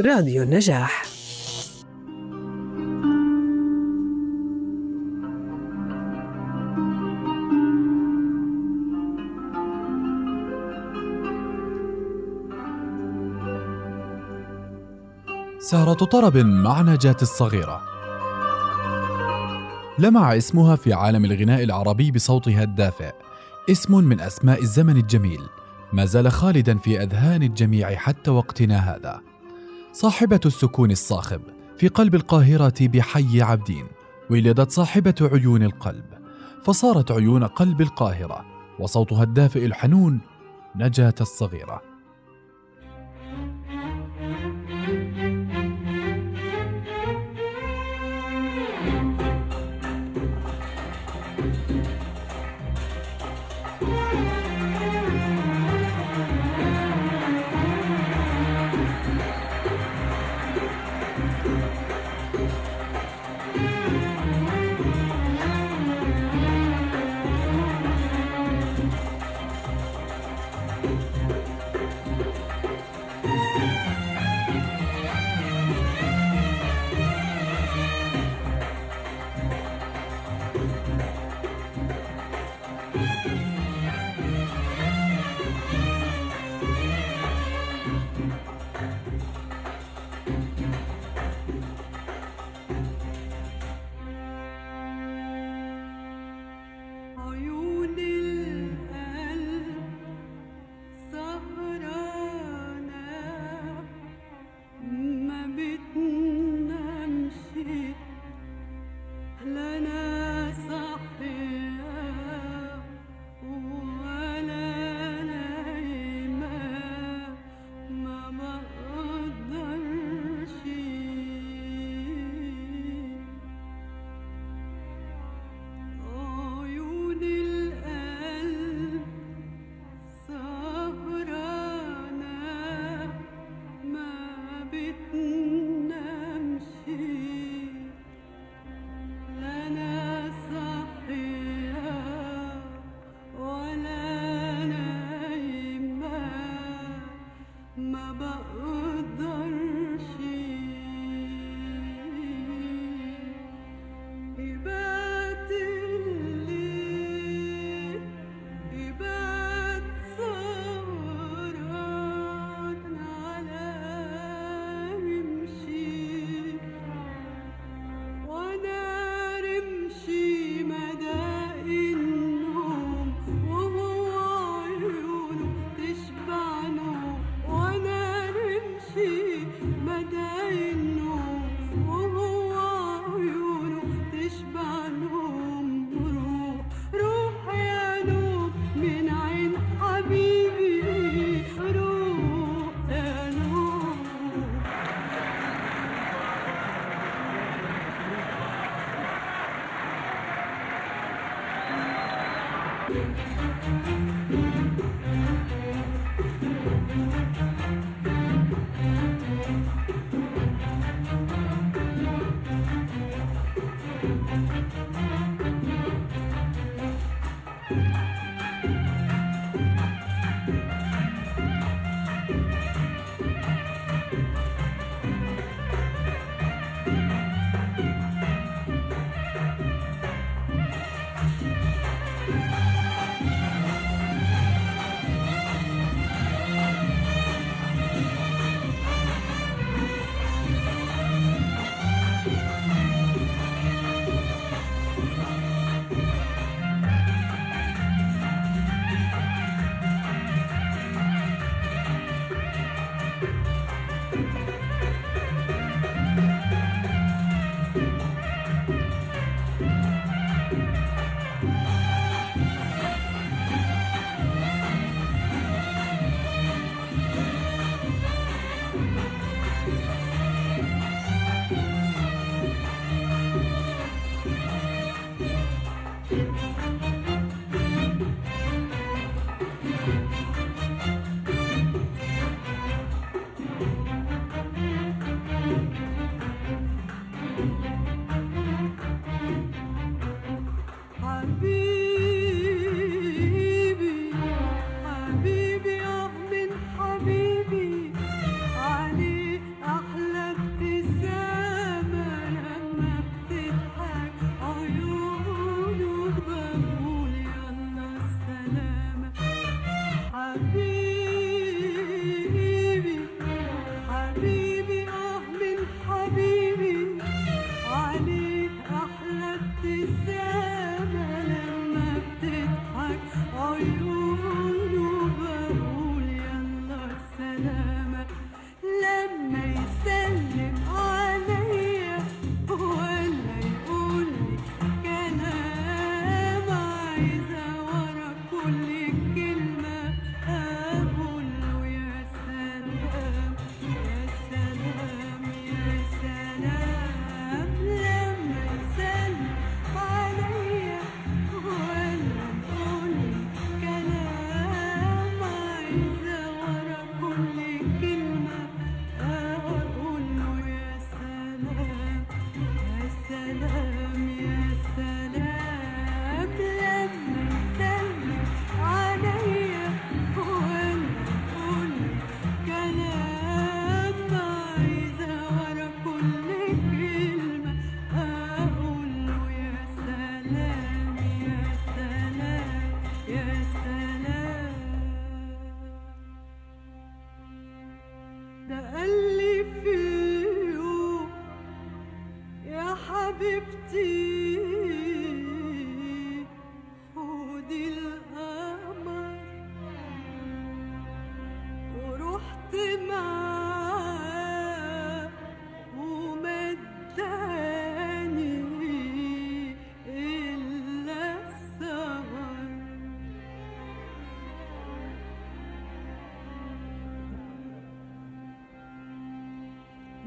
راديو النجاح. سهرة طرب مع نجاة الصغيرة. لمع اسمها في عالم الغناء العربي بصوتها الدافئ. اسم من أسماء الزمن الجميل. ما زال خالدا في أذهان الجميع حتى وقتنا هذا. صاحبة السكون الصاخب في قلب القاهرة بحي عبدين ولدت صاحبة عيون القلب. فصارت عيون قلب القاهرة وصوتها الدافئ الحنون نجاة الصغيرة.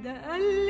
ده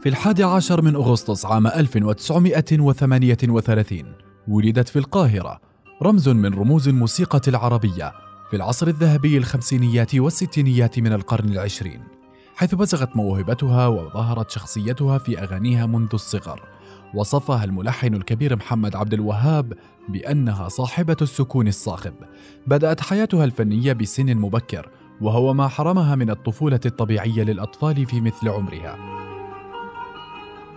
في الحادي عشر من أغسطس عام 1938 ولدت في القاهرة رمز من رموز الموسيقى العربية في العصر الذهبي الخمسينيات والستينيات من القرن العشرين حيث بزغت موهبتها وظهرت شخصيتها في أغانيها منذ الصغر. وصفها الملحن الكبير محمد عبد الوهاب بأنها صاحبة السكون الصاخب. بدأت حياتها الفنية بسن مبكر وهو ما حرمها من الطفولة الطبيعية للأطفال في مثل عمرها.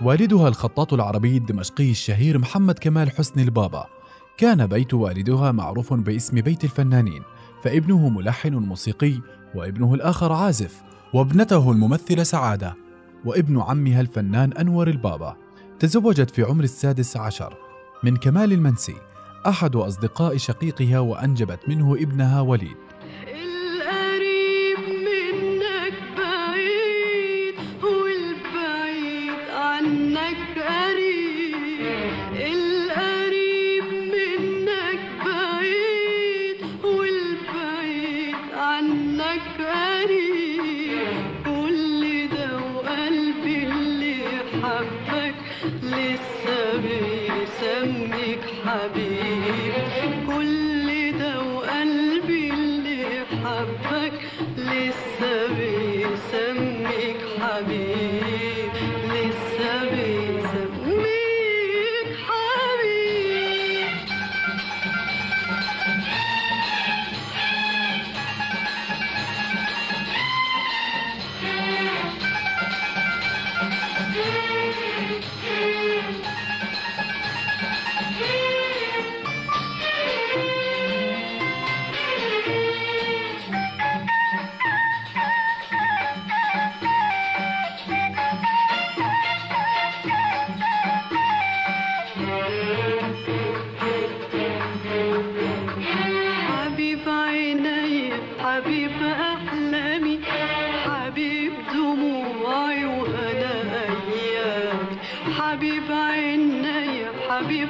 والدها الخطاط العربي الدمشقي الشهير محمد كمال حسني البابا. كان بيت والدها معروف باسم بيت الفنانين فابنه ملحن موسيقي وابنه الآخر عازف وابنته الممثلة سعادة وابن عمها الفنان أنور البابا. تزوجت في عمر السادس عشر. من كمال المنسي أحد أصدقاء شقيقها وأنجبت منه ابنها وليد. Nabi. حبيب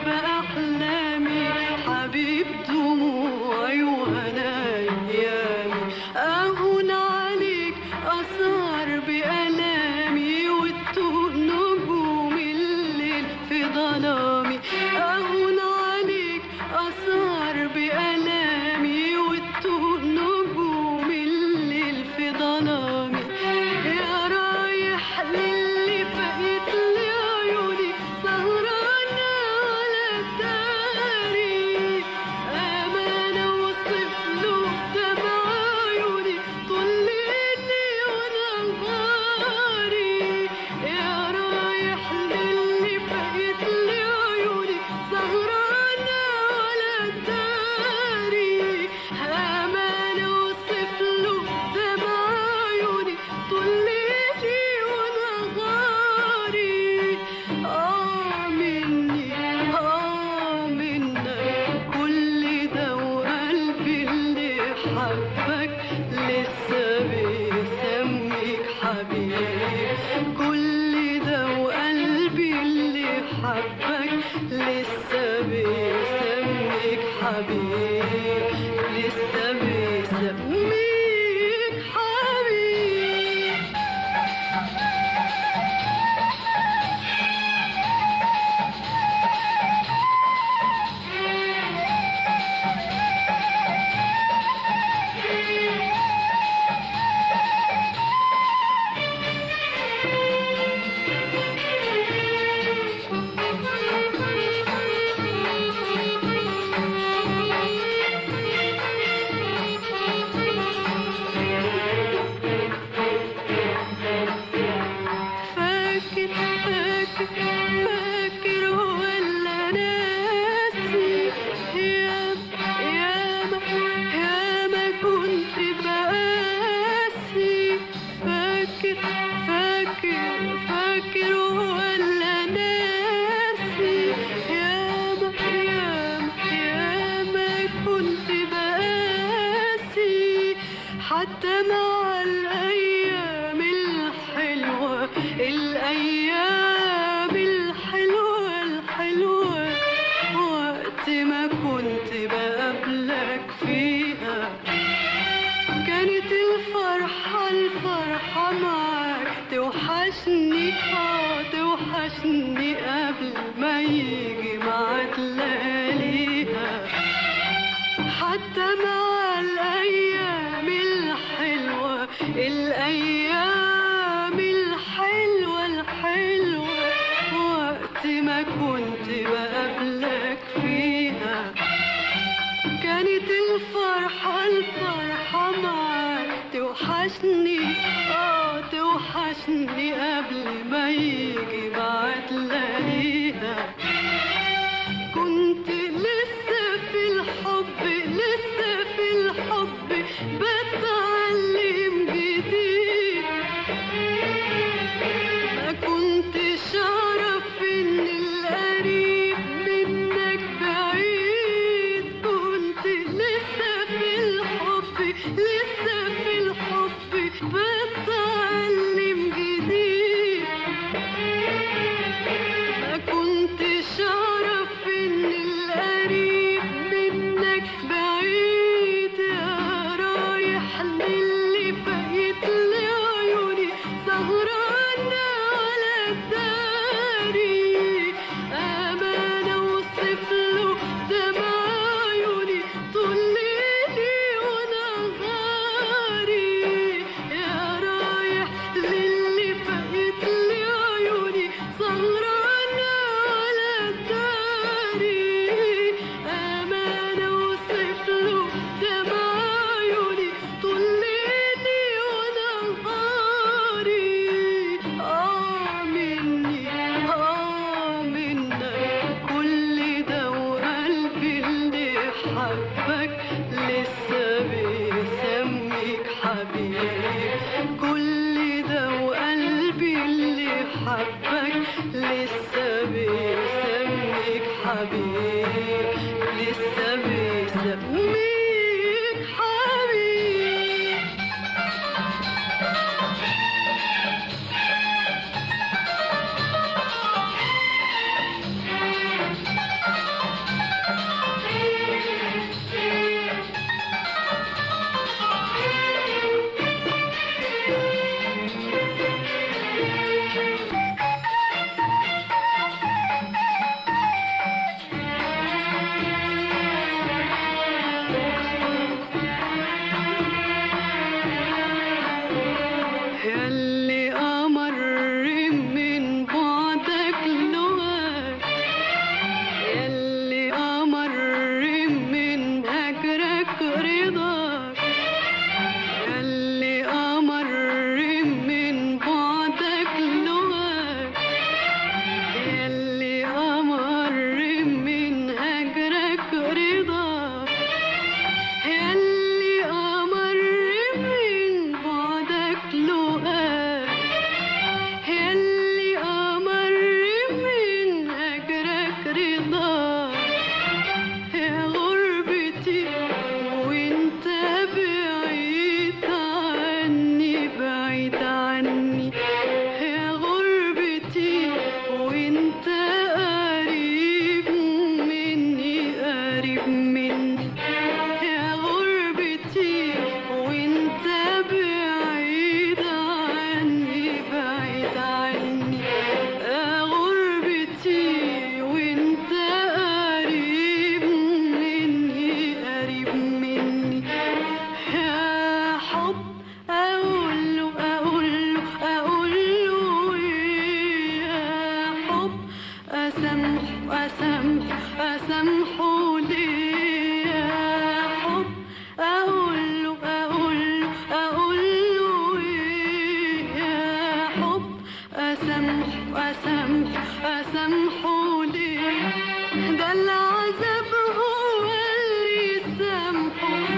Thank you.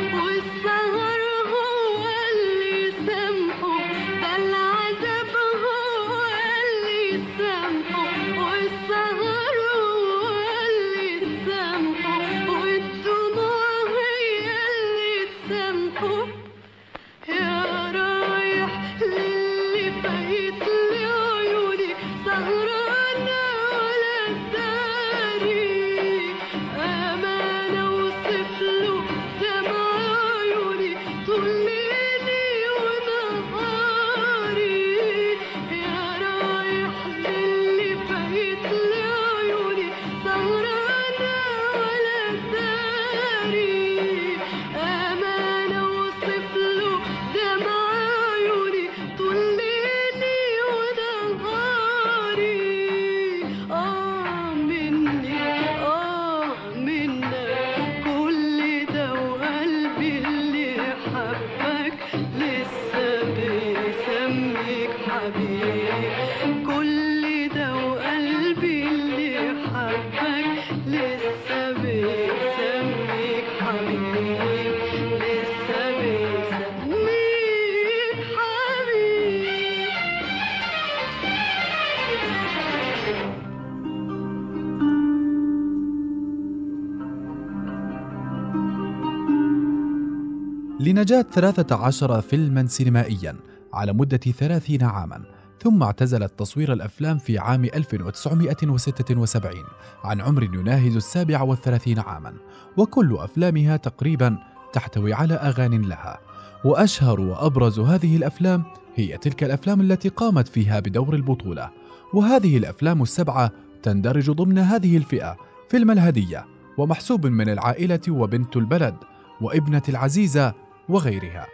لنجاة 13 فيلما سينمائيا على مدة 30 عاما ثم اعتزلت تصوير الأفلام في عام 1976 عن عمر يناهز السابع والثلاثين عاما وكل أفلامها تقريبا تحتوي على أغان لها. وأشهر وأبرز هذه الأفلام هي تلك الأفلام التي قامت فيها بدور البطولة. وهذه الأفلام السبعة تندرج ضمن هذه الفئة فيلم الهدية ومحسوب من العائلة وبنت البلد وابنة العزيزة وغيرها.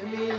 Hallelujah.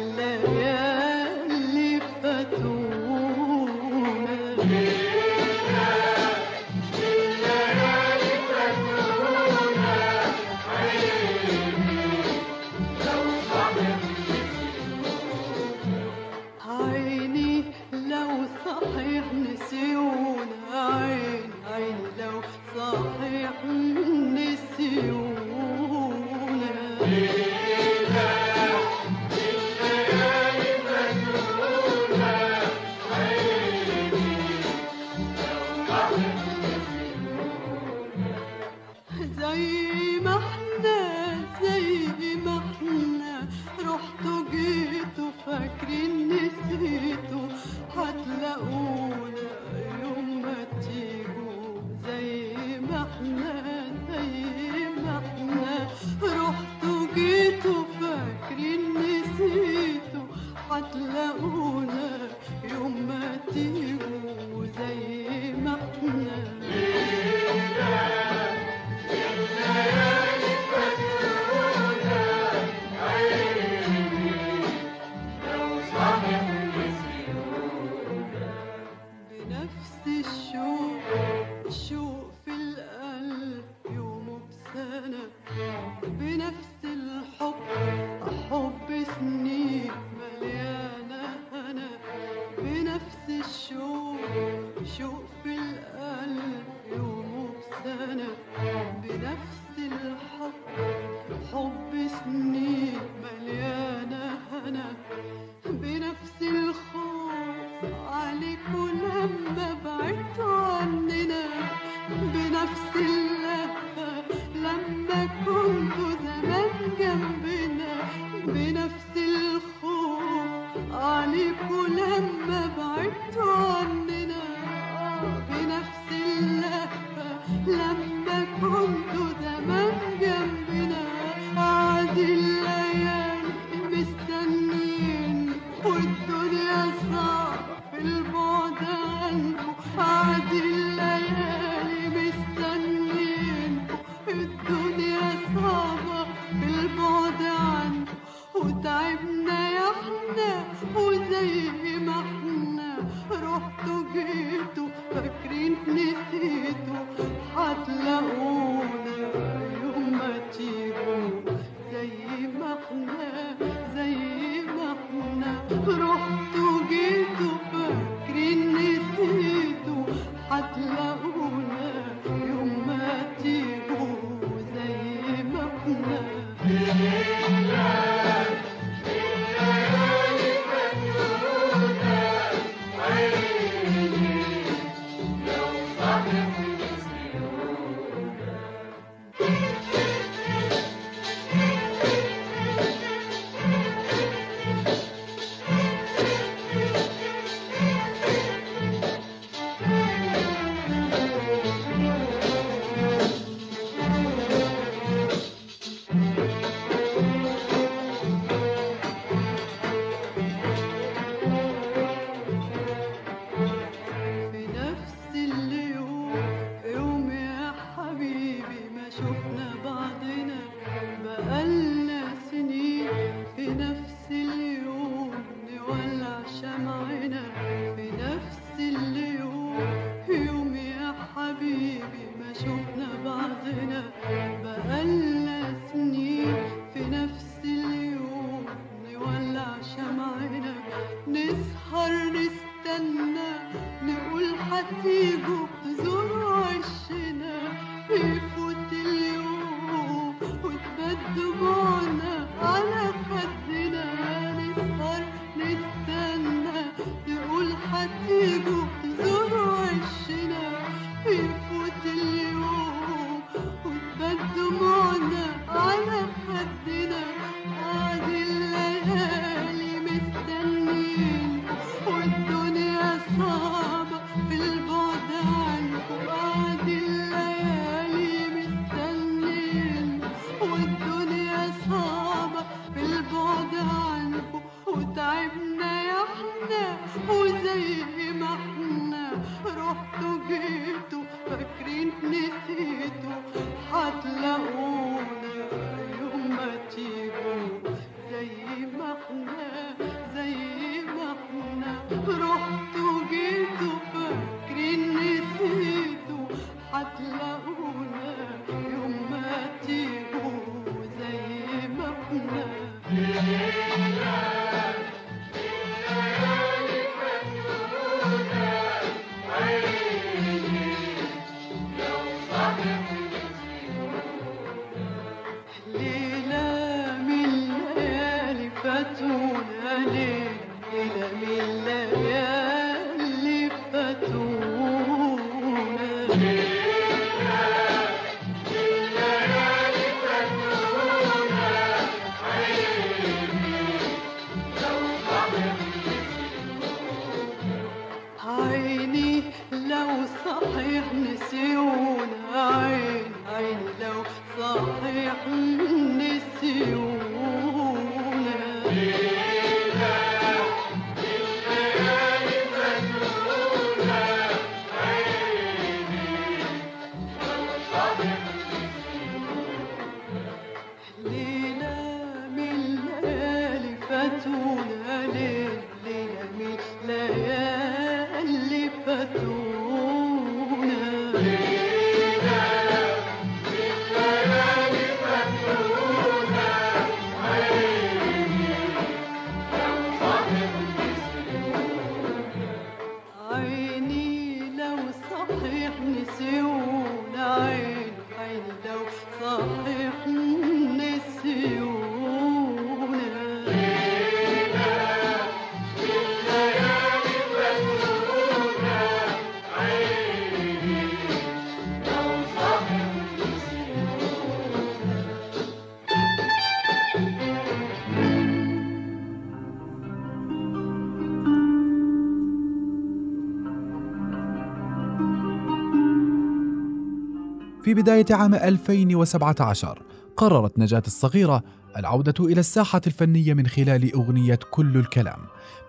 في بداية عام 2017 قررت نجاة الصغيرة العودة إلى الساحة الفنية من خلال أغنية كل الكلام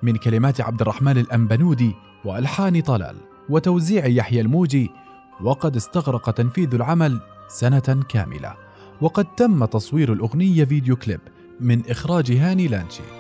من كلمات عبد الرحمن الأنبنودي وألحان طلال وتوزيع يحيى الموجي وقد استغرق تنفيذ العمل سنة كاملة وقد تم تصوير الأغنية فيديو كليب من إخراج هاني لانشي.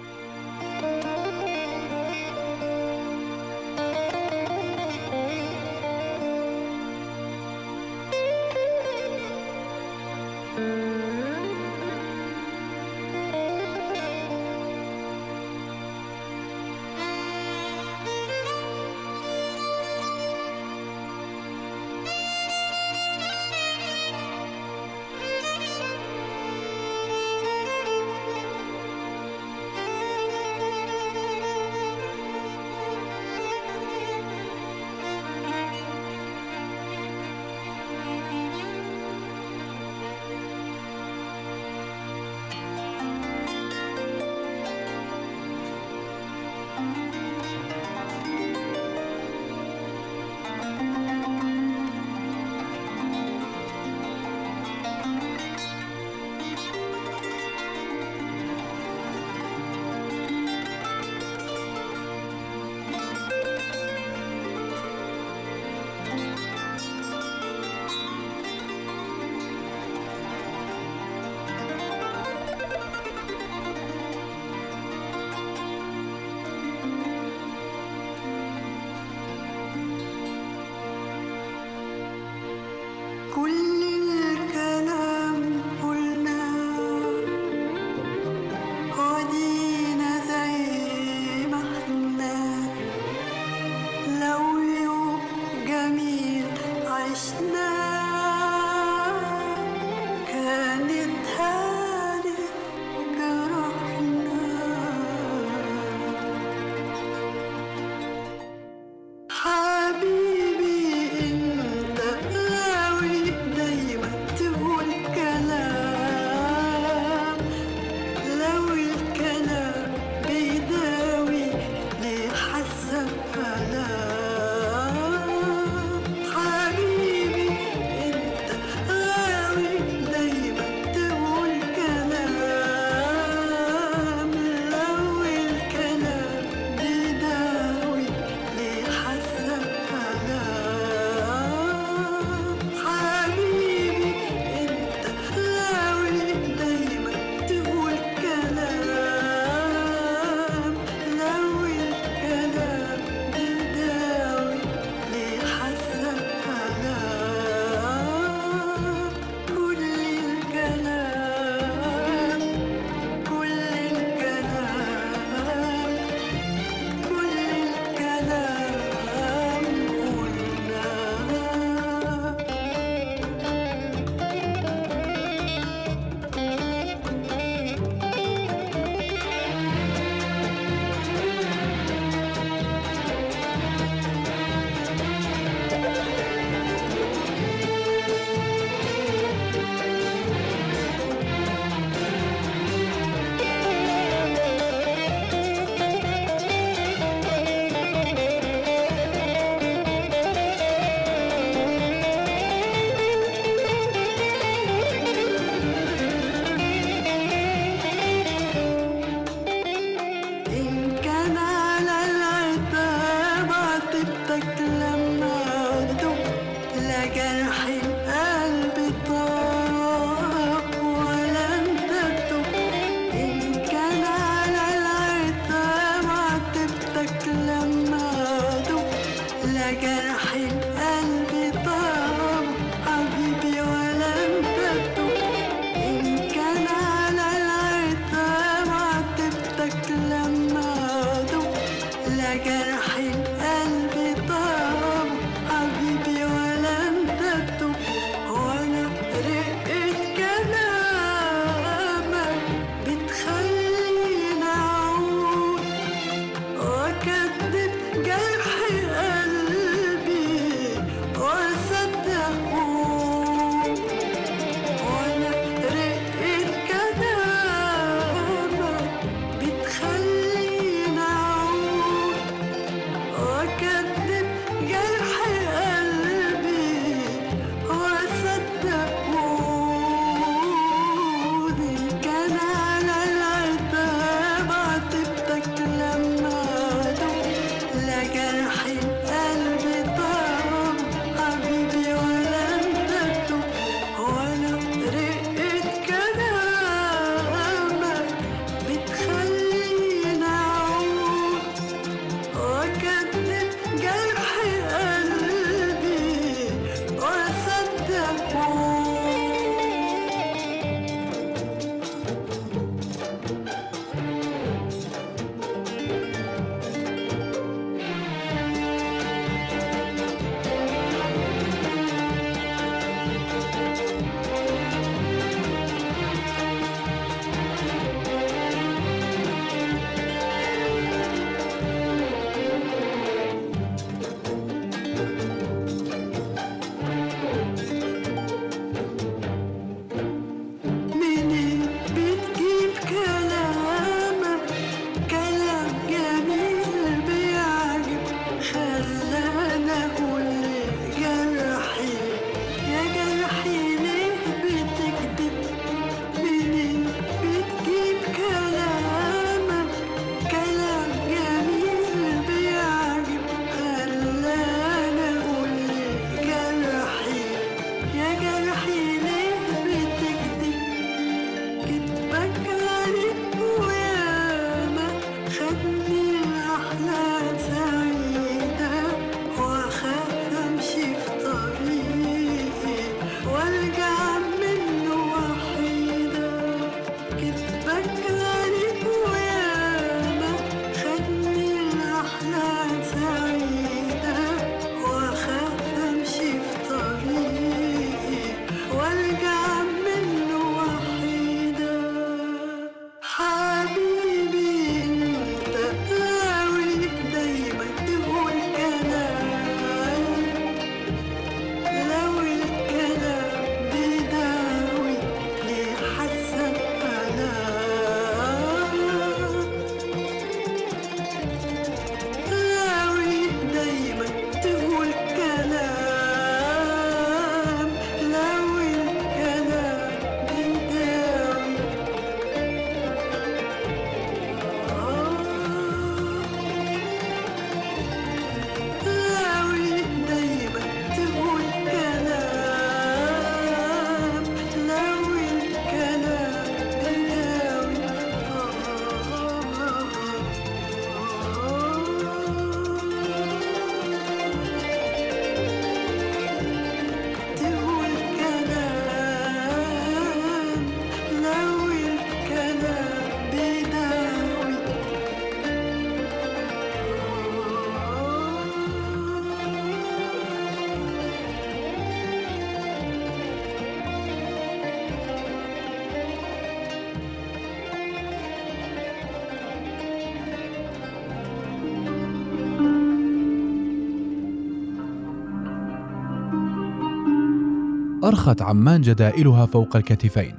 أرخت عمان جدائلها فوق الكتفين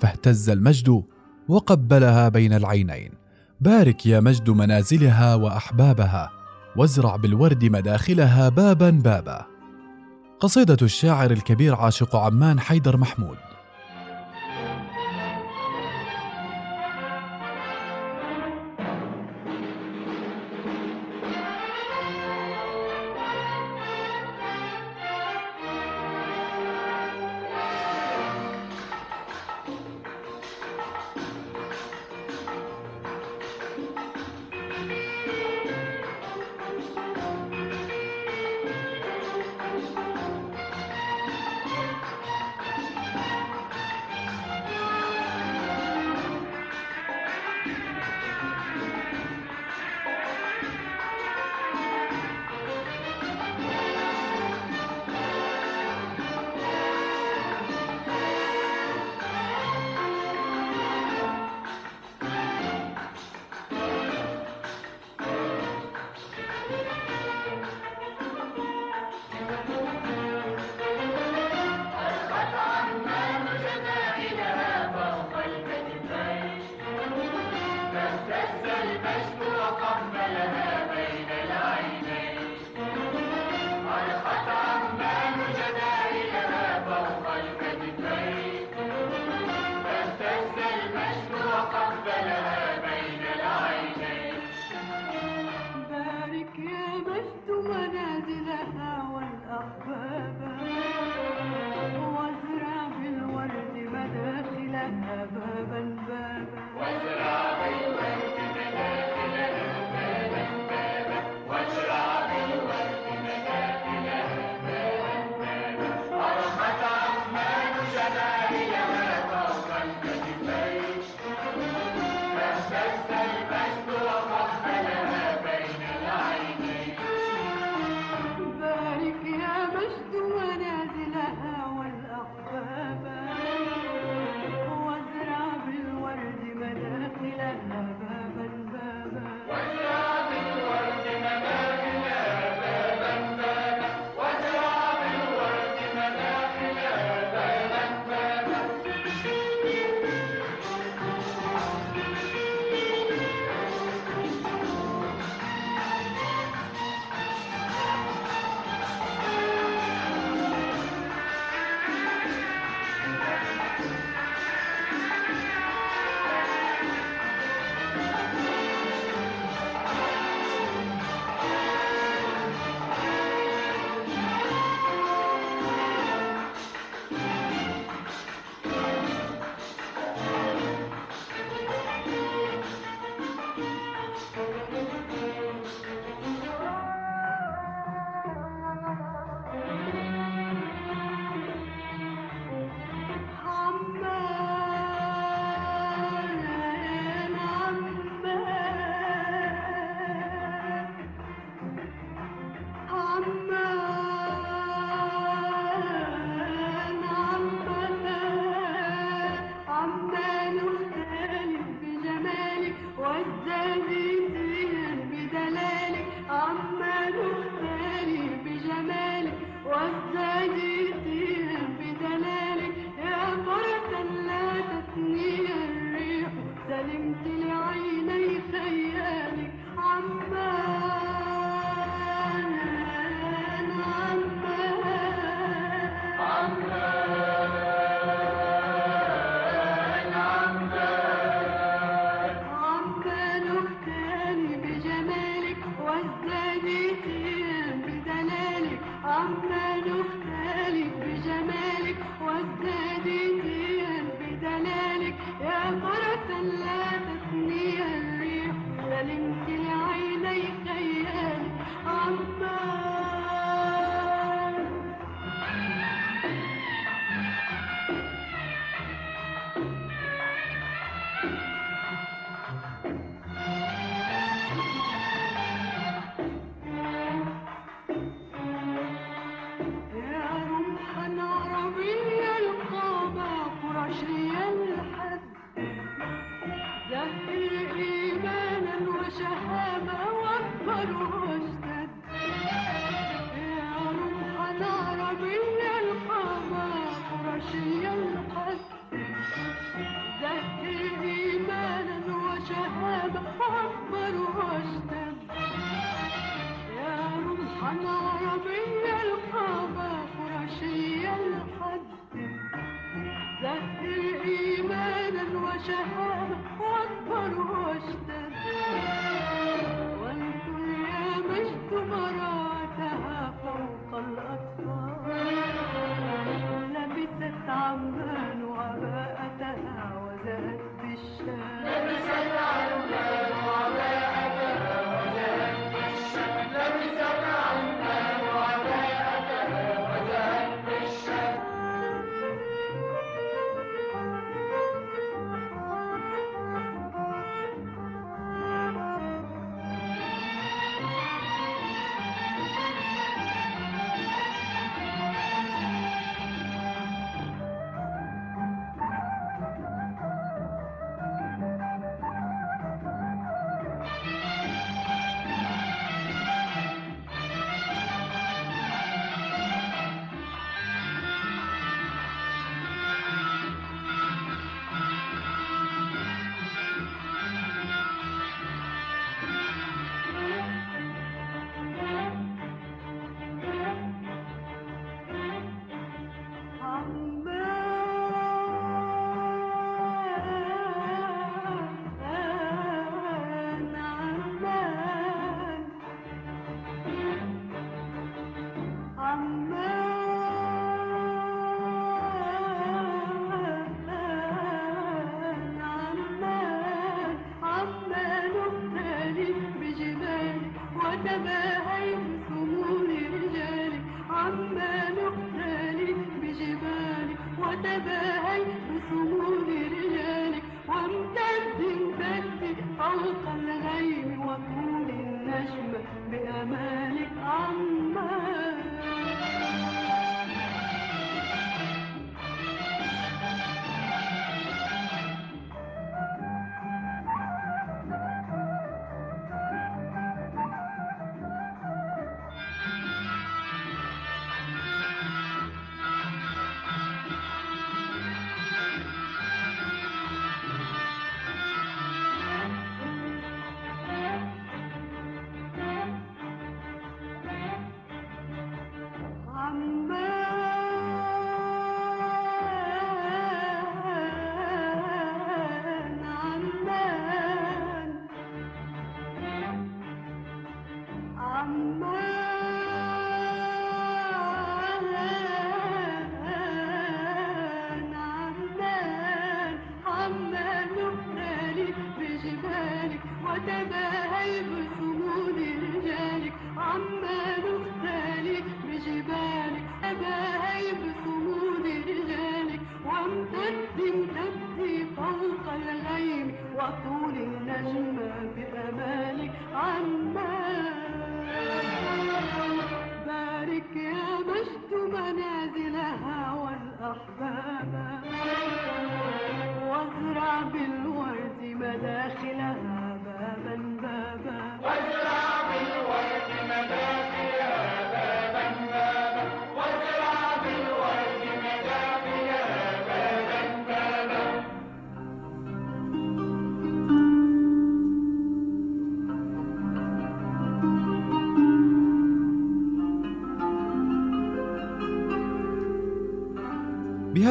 فاهتز المجد وقبلها بين العينين. بارك يا مجد منازلها وأحبابها وازرع بالورد مداخلها بابا بابا. قصيدة الشاعر الكبير عاشق عمان حيدر محمود.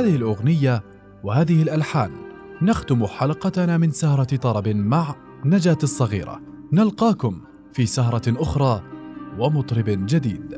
بهذه الأغنية وهذه الألحان. نختم حلقتنا من سهرة طرب مع نجاة الصغيرة. نلقاكم في سهرة أخرى ومطرب جديد.